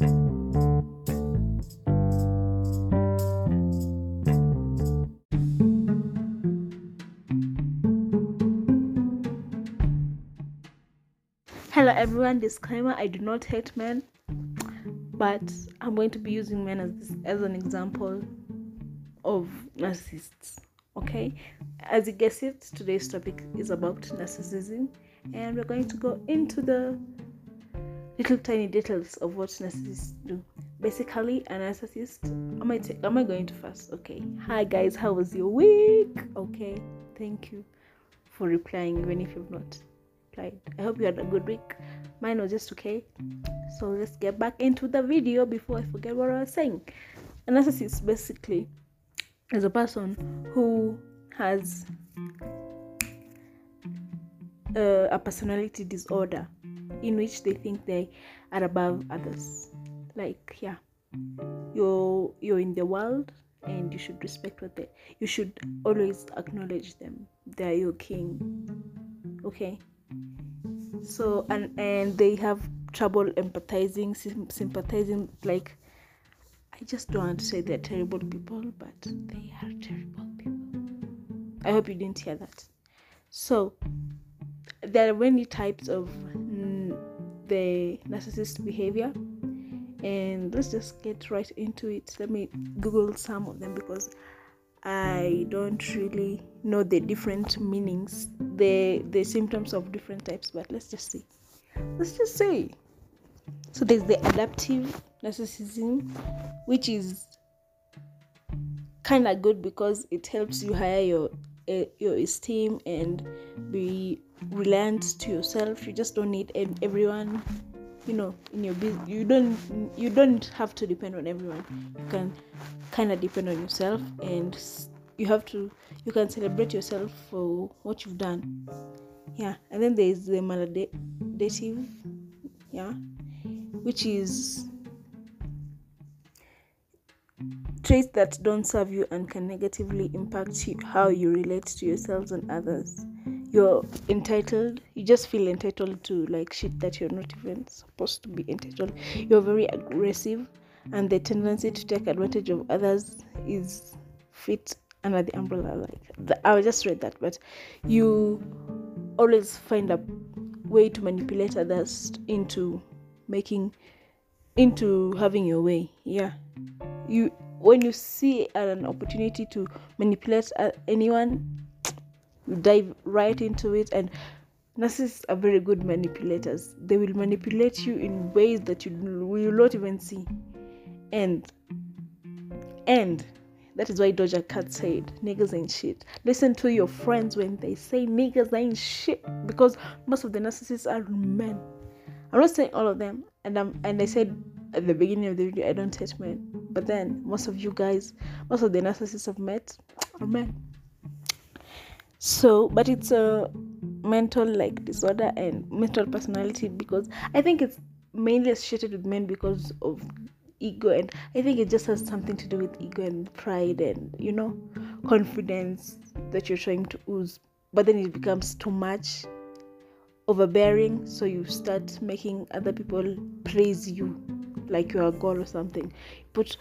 Hello everyone, disclaimer I do not hate men, but I'm going to be using men as, as an example of narcissists. Okay, as you guess it, today's topic is about narcissism, and we're going to go into the little tiny details of what narcissists do. Basically, a narcissist. Am I t- am I going to first? Okay. Hi guys, how was your week? Okay, thank you for replying, even if you've not replied. I hope you had a good week. Mine was just okay. So let's get back into the video before I forget what I was saying. A narcissist basically is a person who has uh, a personality disorder in which they think they are above others. Like, yeah, you're you're in the world and you should respect what they you should always acknowledge them. They're your king. Okay. So and and they have trouble empathizing, sim- sympathizing. Like, I just don't want to say they're terrible people, but they are terrible people. I hope you didn't hear that. So there are many types of the narcissist behavior. And let's just get right into it. Let me google some of them because i don't really know the different meanings the the symptoms of different types but let's just see. Let's just say so there's the adaptive narcissism which is kind of good because it helps you higher your uh, your esteem and be reliant to yourself you just don't need everyone you know in your business you don't you don't have to depend on everyone you can kind of depend on yourself and you have to you can celebrate yourself for what you've done yeah and then there's the maladaptive yeah which is traits that don't serve you and can negatively impact you, how you relate to yourselves and others. You're entitled, you just feel entitled to like shit that you're not even supposed to be entitled. You're very aggressive, and the tendency to take advantage of others is fit under the umbrella. Like the, I just read that, but you always find a way to manipulate others into making into having your way. Yeah, you when you see an opportunity to manipulate uh, anyone dive right into it and narcissists are very good manipulators they will manipulate you in ways that you will not even see and and that is why Doja Cat said niggas ain't shit. Listen to your friends when they say niggas ain't shit because most of the narcissists are men. I'm not saying all of them, and I'm and I said at the beginning of the video I don't hate men, but then most of you guys, most of the narcissists I've met are men. So, but it's a mental like disorder and mental personality because I think it's mainly associated with men because of ego and I think it just has something to do with ego and pride and you know confidence that you're trying to ooze, but then it becomes too much overbearing so you start making other people praise you like you're a god or something. You put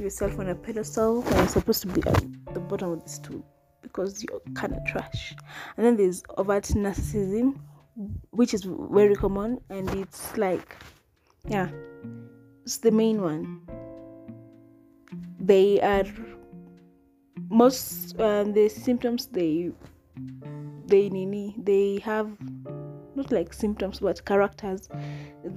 yourself on a pedestal when you're supposed to be at the bottom of the stool because you're kind of trash. And then there's overt narcissism which is very common and it's like yeah it's the main one. They are most um, the symptoms they they nini they have not like symptoms but characters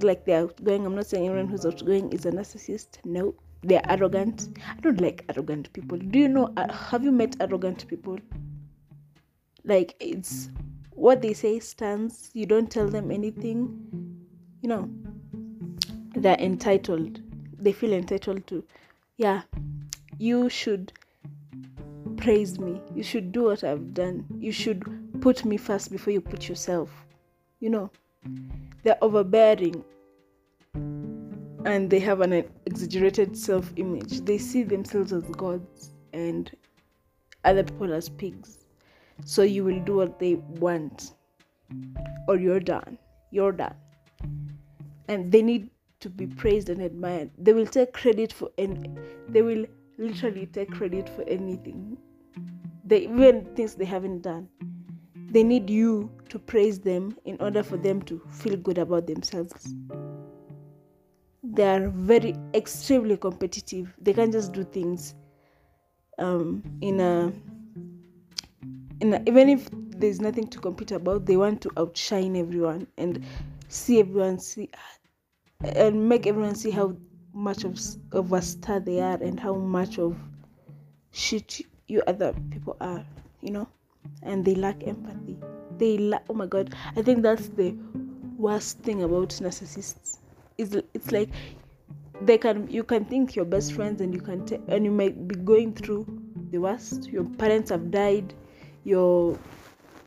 like they're outgoing i'm not saying everyone who's outgoing is a narcissist no they're arrogant. I don't like arrogant people. Do you know uh, have you met arrogant people? Like it's what they say stands you don't tell them anything. You know they're entitled. They feel entitled to yeah you should praise me. You should do what i've done. You should put me first before you put yourself. You know they're overbearing and they have an exaggerated self image they see themselves as gods and other people as pigs so you will do what they want or you're done you're done and they need to be praised and admired. They will take credit for and they will literally take credit for anything. They even things they haven't done. They need you to praise them in order for them to feel good about themselves. They are very extremely competitive. They can't just do things um, in a in a, even if there's nothing to compete about, they want to outshine everyone and see everyone see and make everyone see how much of, of a star they are and how much of shit you other people are, you know, and they lack empathy. They lack. Oh my god, I think that's the worst thing about narcissists. Is it's like they can you can think you're best friends and you can and you might be going through the worst. Your parents have died. Your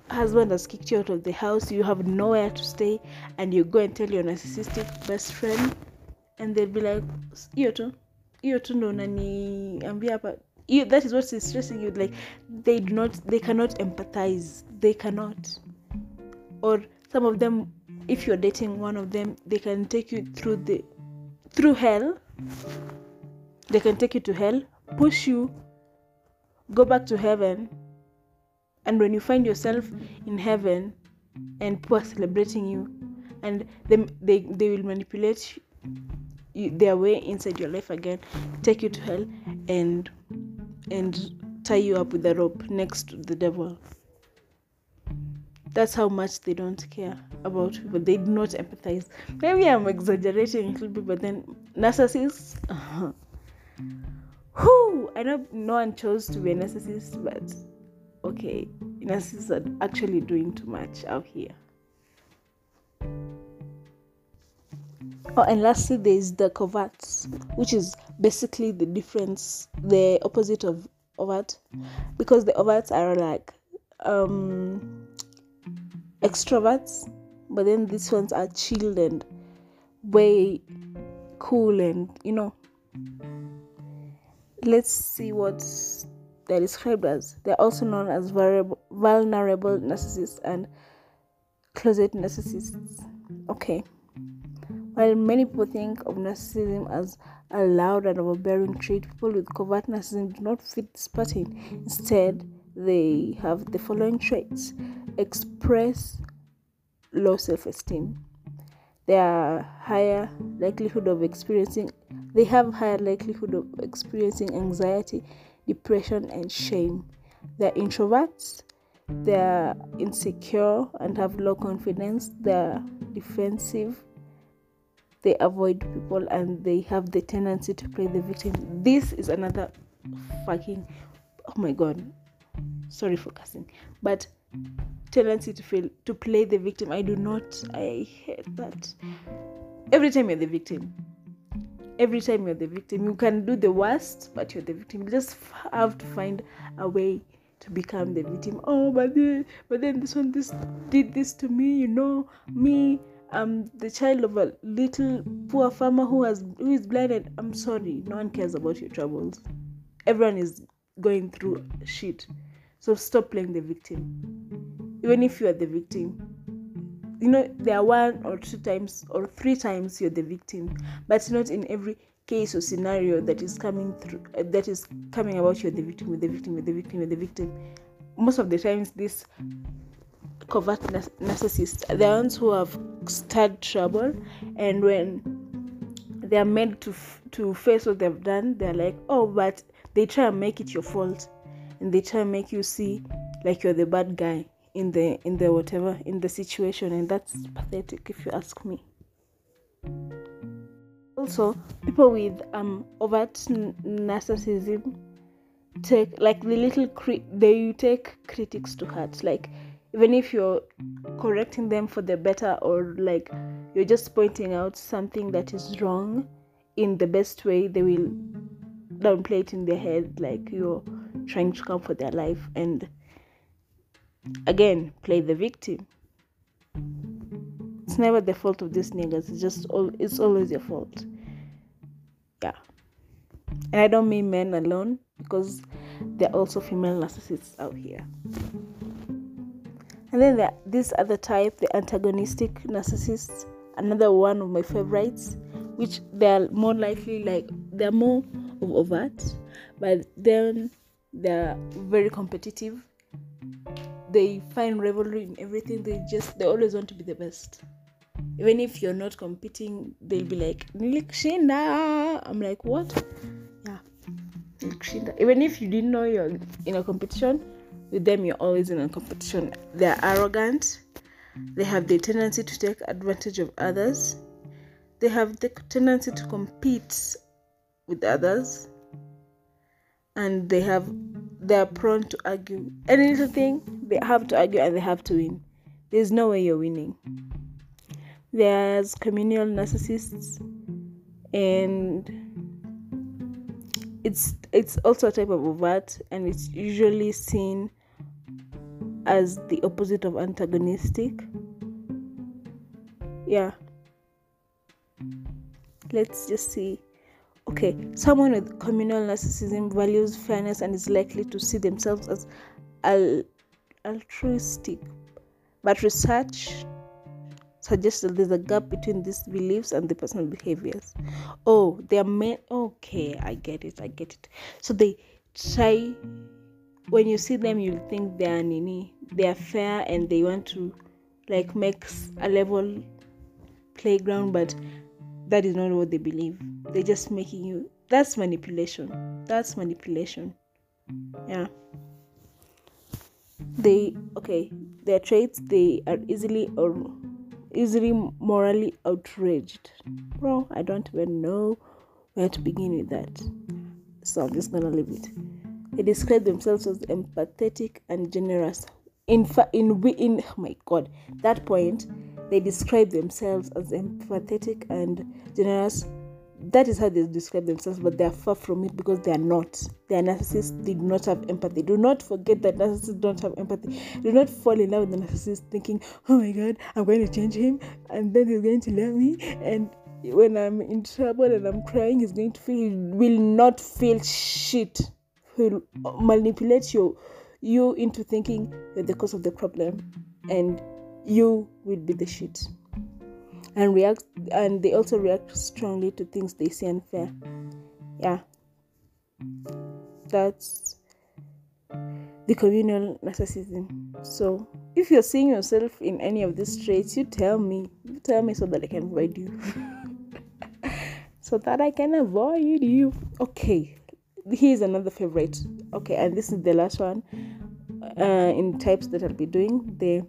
husband has kicked you out of the house, you have nowhere to stay, and you go and tell your narcissistic best friend, and they'll be like, hiyo tu hiyo tu ndo unaniambia you, that is what is stressing you. Like they do not they cannot empathize. They cannot. Or some of them if you're dating one of them they can take you through the through hell. They can take you to hell push you go back to heaven. And when you find yourself in heaven and people are celebrating you and they, they, they will manipulate you, their way inside your life again take you to hell and and tie you up with a rope next to the devil that's how much they don't care about people they do not empathize maybe i'm exaggerating a little bit but then narcissists uh-huh. Whew, i know no one chose to be a narcissist but okay, narcissists are actually doing too much out here. Oh, and lastly, there is the coverts, which is basically the difference, the opposite of overt, because the overts are like um, extroverts, but then these ones are chilled and way cool, and you know. Let's see what's they're described as. They're also known as vulnerable, vulnerable narcissists and closet narcissists. Okay. While many people think of narcissism as a loud and overbearing trait, people with covert narcissism do not fit this pattern. Instead, they have the following traits express low self esteem. They are higher likelihood of experiencing they have higher likelihood of experiencing anxiety depression, and shame. They're introverts, they're insecure and have low confidence, they're defensive, they avoid people, and they have the tendency to play the victim. This is another fucking, oh my god, sorry for cussing, but tendency to feel to play the victim. I do not, I hate that. Every time you're the victim, every time you're the victim. You can do the worst, but you're the victim. You just have to find a way to become the victim. Oh, but then, but then this one this did this to me. You know, me. I'm the child of a little poor farmer who has who is blinded. I'm sorry. No one cares about your troubles. Everyone is going through shit. So stop playing the victim. Even if you are the victim, you know there are one or two times or three times you're the victim but not in every case or scenario that is coming through uh, that is coming about you're the victim with the victim with the victim with the victim. Most of the times these covert narcissists are the ones who have started trouble and when they are made to f- to face what they've done they're like oh but they try and make it your fault and they try and make you see like you're the bad guy in the in the whatever in the situation and that's pathetic if you ask me. Also people with um overt narcissism take like the little cri- they take critics to heart. Like even if you're correcting them for the better or like you're just pointing out something that is wrong in the best way they will downplay it in their head. Like you're trying to come for their life and again play the victim. It's never the fault of these niggas. It's just all it's always your fault. Yeah. And i don't mean men alone because there are also female narcissists out here. And then there this other type the antagonistic narcissists. Another one of my favorites which they're more likely like they're more of overt, but then they're very competitive. They find rivalry in everything. They just they always want to be the best. Even if you're not competing, they'll be like Nilikshinda. I'm like what? Yeah, Nilikshinda. Even if you didn't know you're in a competition, with them you're always in a competition. They're arrogant. They have the tendency to take advantage of others. They have the tendency to compete with others and they have they are prone to argue. Any little thing they have to argue and they have to win. There's no way you're winning. There's communal narcissists and it's it's also a type of overt and it's usually seen as the opposite of antagonistic. Yeah. Let's just see okay someone with communal narcissism values fairness and is likely to see themselves as al- altruistic. But research suggests that there's a gap between these beliefs and the personal behaviors. Oh they're men okay i get it i get it. So they try when you see them you think they are nini they are fair and they want to like make a level playground but that is not what they believe. They're just making you that's manipulation. That's manipulation. Yeah. They okay their traits they are easily or easily morally outraged. Bro i don't even know where to begin with that. So i'm just gonna leave it. They describe themselves as empathetic and generous. In fact in we in oh my god. That point they describe themselves as empathetic and generous that is how they describe themselves, but they are far from it because they are not. They are narcissists. They do not have empathy. Do not forget that narcissists don't have empathy. Do not fall in love with the narcissist thinking, "Oh my God, I'm going to change him, and then he's going to love me." And when I'm in trouble and I'm crying, he's going to feel. He will not feel shit. He'll manipulate you, you into thinking you're the cause of the problem, and you will be the shit. And react and they also react strongly to things they see unfair yeah. That's the communal narcissism. So if you're seeing yourself in any of these traits you tell me. You tell me so that i can avoid you. So that i can avoid you. Okay. Here's another favorite. Okay and this is the last one uh, in types that i'll be doing. The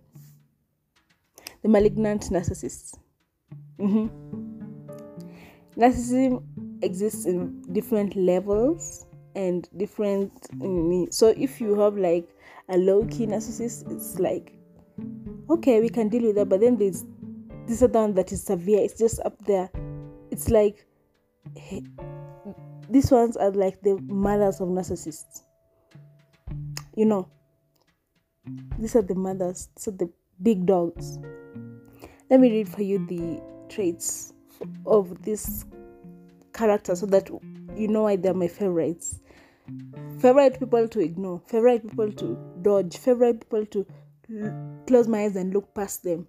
the malignant narcissists Mm-hmm. Narcissism exists in different levels and different. So if you have like a low key narcissist, it's like okay, we can deal with that. But then there's this other one that is severe. It's just up there. It's like hey, these ones are like the mothers of narcissists. You know, these are the mothers. These are the big dogs. Let me read for you the traits of this character so that you know why they're my favorites. Favorite people to ignore, favorite people to dodge, favorite people to close my eyes and look past them.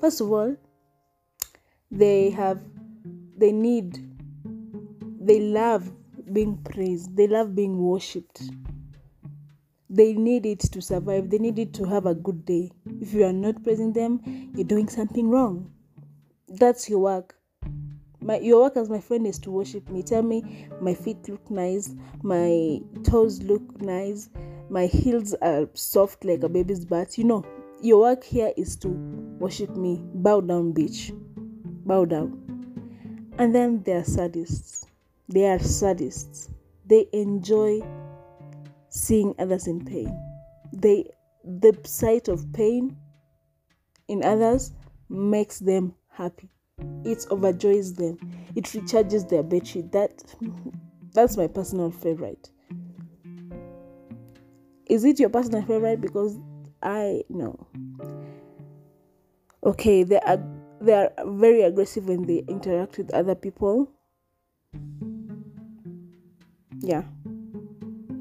First of all, they have, they need, they love being praised, they love being worshipped. They need it to survive, they need it to have a good day. If you are not praising them, you're doing something wrong. That's your work. My your work as my friend is to worship me. Tell me my feet look nice. My toes look nice. My heels are soft like a baby's butt. You know your work here is to worship me. Bow down bitch. Bow down. And then they are sadists. They are sadists. They enjoy seeing others in pain they the sight of pain in others makes them happy. It overjoys them. It recharges their battery. That that's my personal favorite. Is it your personal favorite? Because I know. Okay, they are they are very aggressive when they interact with other people. Yeah.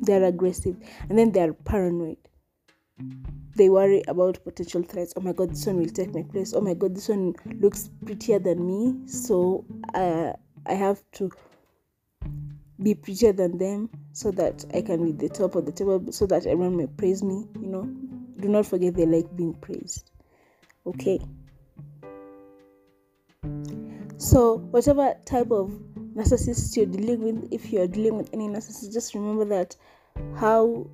They're aggressive. And then they're paranoid they worry about potential threats. Oh my god, this one will take my place. Oh my god, this one looks prettier than me, so uh, I have to be prettier than them so that I can be the top of the table so that everyone may praise me. You know, do not forget they like being praised. Okay. So, whatever type of narcissist you're dealing with, if you're dealing with any narcissist, just remember that how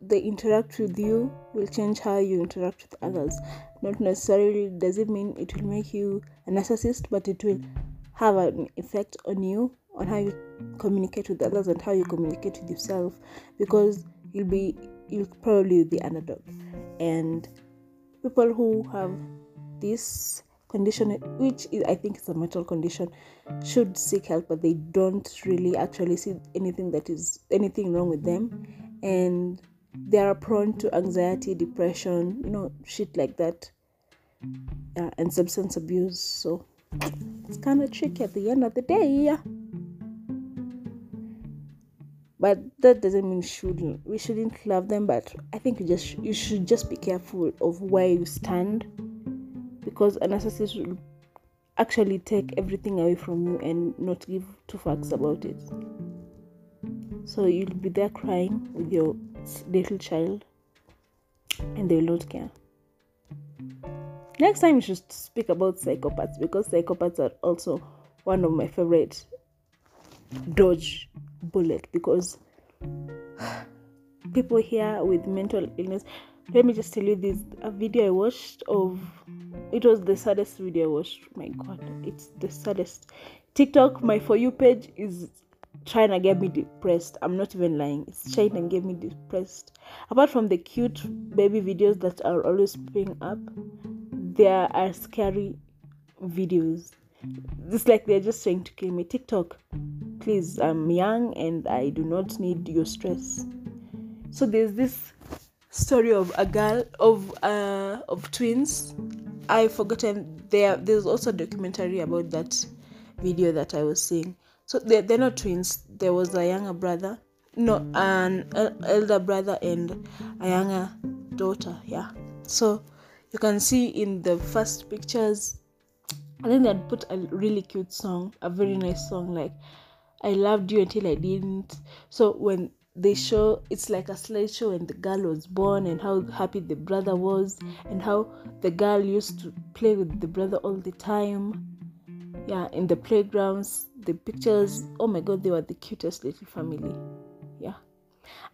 they interact with you will change how you interact with others. Not necessarily does it mean it will make you a narcissist, but it will have an effect on you, on how you communicate with others and how you communicate with yourself, because you'll be you'll probably be the underdog. And people who have this condition, which is, I think is a mental condition, should seek help, but they don't really actually see anything that is anything wrong with them, and they are prone to anxiety, depression, you know, shit like that, uh, and substance abuse. So it's kind of tricky at the end of the day. Yeah. But that doesn't mean shouldn't we shouldn't love them. But I think you just you should just be careful of where you stand, because a narcissist will actually take everything away from you and not give two fucks about it. So you'll be there crying with your little child and they will not care. Next time, you should speak about psychopaths because psychopaths are also one of my favorite dodge bullet because people here with mental illness. Let me just tell you this a video I watched of it was the saddest video I watched. My god, it's the saddest. TikTok, my For You page is trying to get me depressed. I'm not even lying. It's trying to get me depressed. Apart from the cute baby videos that are always popping up, there are scary videos. It's like they're just trying to kill me. TikTok, please, I'm young and I do not need your stress. So there's this story of a girl of uh of twins. I've forgotten there there's also a documentary about that video that I was seeing. So they're, they're not twins. There was a younger brother no an elder brother and a younger daughter yeah. So you can see in the first pictures i think they'd put a really cute song a very nice song like i loved you until i didn't. So when they show it's like a slideshow and the girl was born and how happy the brother was and how the girl used to play with the brother all the time. Yeah in the playgrounds the pictures oh my god they were the cutest little family. Yeah.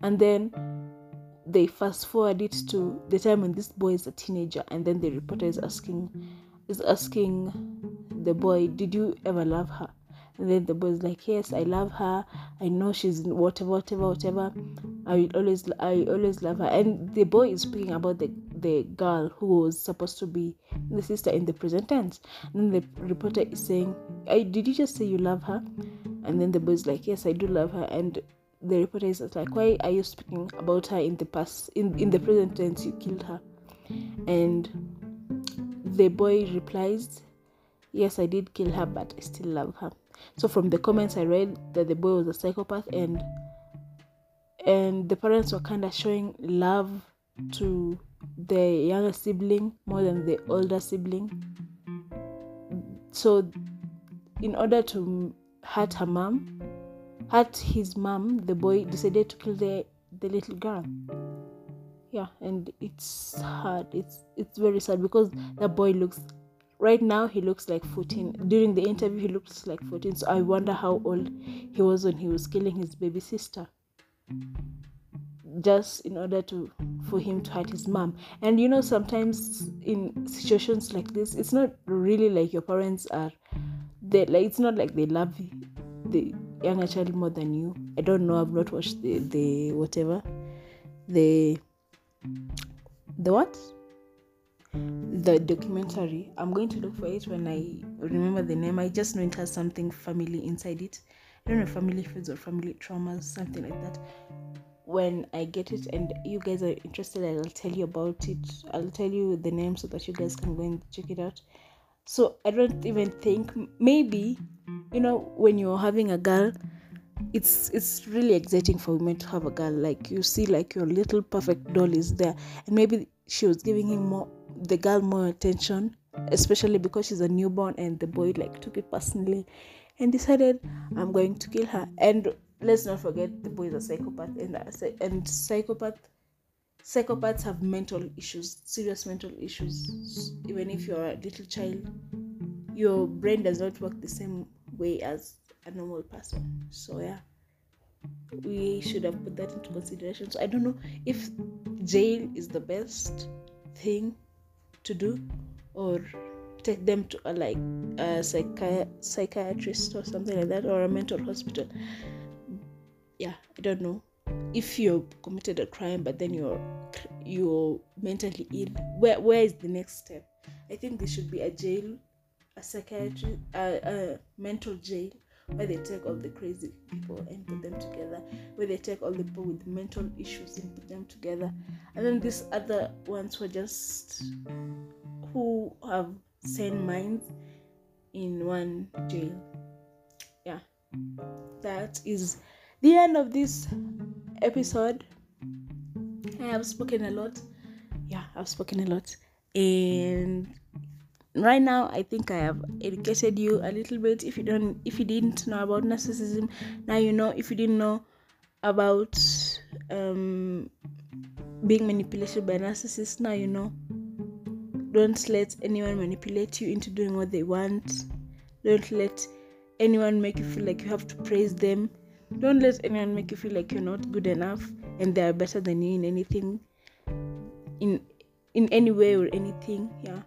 And then they fast forward it to the time when this boy is a teenager and then the reporter is asking is asking the boy did you ever love her and then the boy is like yes i love her. I know she's whatever whatever whatever. I will always i always love her. And the boy is speaking about the the girl who was supposed to be the sister in the present tense and then the reporter is saying did you just say you love her? And then the boy is like yes i do love her. And the reporter is like why are you speaking about her in the past in, in the present tense? You killed her. And the boy replies yes i did kill her but i still love her so from the comments I read that the boy was a psychopath and and the parents were kind of showing love to the younger sibling more than the older sibling. So in order to hurt her mom, hurt his mom, the boy decided to kill the the little girl. Yeah, and it's hard. It's it's very sad because the boy looks right now he looks like 14 during the interview he looks like 14 so i wonder how old he was when he was killing his baby sister. Just in order to for him to hurt his mom. And you know sometimes in situations like this it's not really like your parents are they like it's not like they love the younger child more than you. I don't know. I've not watched the the whatever. The the what the documentary. I'm going to look for it when I remember the name. I just know it has something family inside it. I don't know family foods or family traumas, something like that. When I get it and you guys are interested, I'll tell you about it. I'll tell you the name so that you guys can go and check it out. So I don't even think maybe you know when you're having a girl it's it's really exciting for women to have a girl like you see like your little perfect doll is there and maybe she was giving him mm. more the girl more attention especially because she's a newborn and the boy like took it personally and decided I'm going to kill her. And let's not forget the boy is a psychopath, and and psychopath psychopaths have mental issues, serious mental issues. Even if you're a little child, your brain does not work the same way as a normal person. So yeah, we should have put that into consideration. So I don't know if jail is the best thing to do or take them to a like a psychi- psychiatrist or something like that or a mental hospital. Yeah i don't know. If you've committed a crime but then you're you're mentally ill where where is the next step? I think there should be a jail a psychiatry a, a mental jail where they take all the crazy people and put them together where they take all the people with mental issues and put them together. And then these other ones who are just who have sane minds in one jail. Yeah. That is the end of this episode. I have spoken a lot. Yeah i've spoken a lot. And right now i think i have educated you a little bit. If you don't if you didn't know about narcissism now you know. If you didn't know about um, being manipulated by narcissists now you know. Don't let anyone manipulate you into doing what they want. Don't let anyone make you feel like you have to praise them. Don't let anyone make you feel like you're not good enough and they are better than you in anything in in any way or anything yeah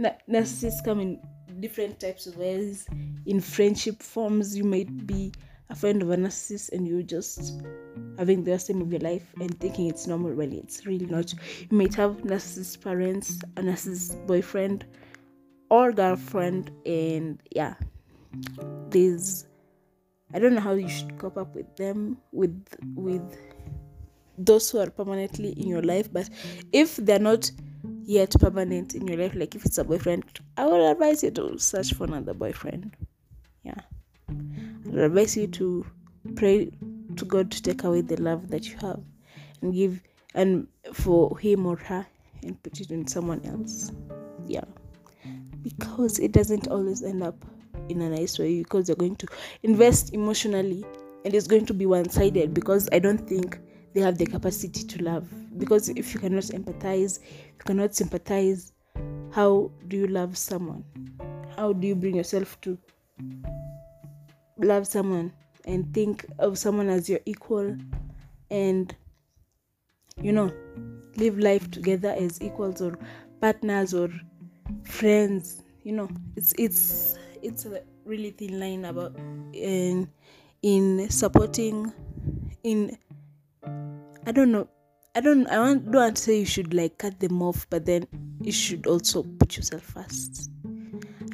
narcissists come in different types of ways. In friendship forms, you might be a friend of a narcissist and you're just having the time of your life and thinking it's normal when it's really not. You might have narcissist parents, a narcissist boyfriend or girlfriend, and yeah, there's I don't know how you should cope up with them with with those who are permanently in your life, but if they're not yet permanent in your life like if it's a boyfriend i would advise you to search for another boyfriend. Yeah. I would advise you to pray to god to take away the love that you have and give and for him or her and put it in someone else. Yeah. Because it doesn't always end up in a nice way because you're going to invest emotionally and it's going to be one-sided because i don't think they have the capacity to love because if you cannot empathize you cannot sympathize how do you love someone how do you bring yourself to love someone and think of someone as your equal and you know live life together as equals or partners or friends you know it's it's it's a really thin line about in in supporting in I don't know. I don't. I want, don't want mm-hmm. to say you should like cut them off, but then you should also put yourself first.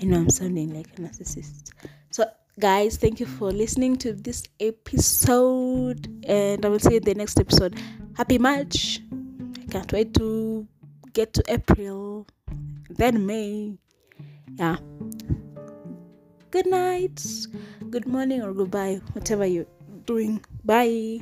I know I'm sounding like a narcissist. So, guys, thank you for listening to this episode, and I will see you in the next episode. Happy March! I can't wait to get to April, then May. Yeah. Good night, good morning, or goodbye, whatever you're doing. Bye.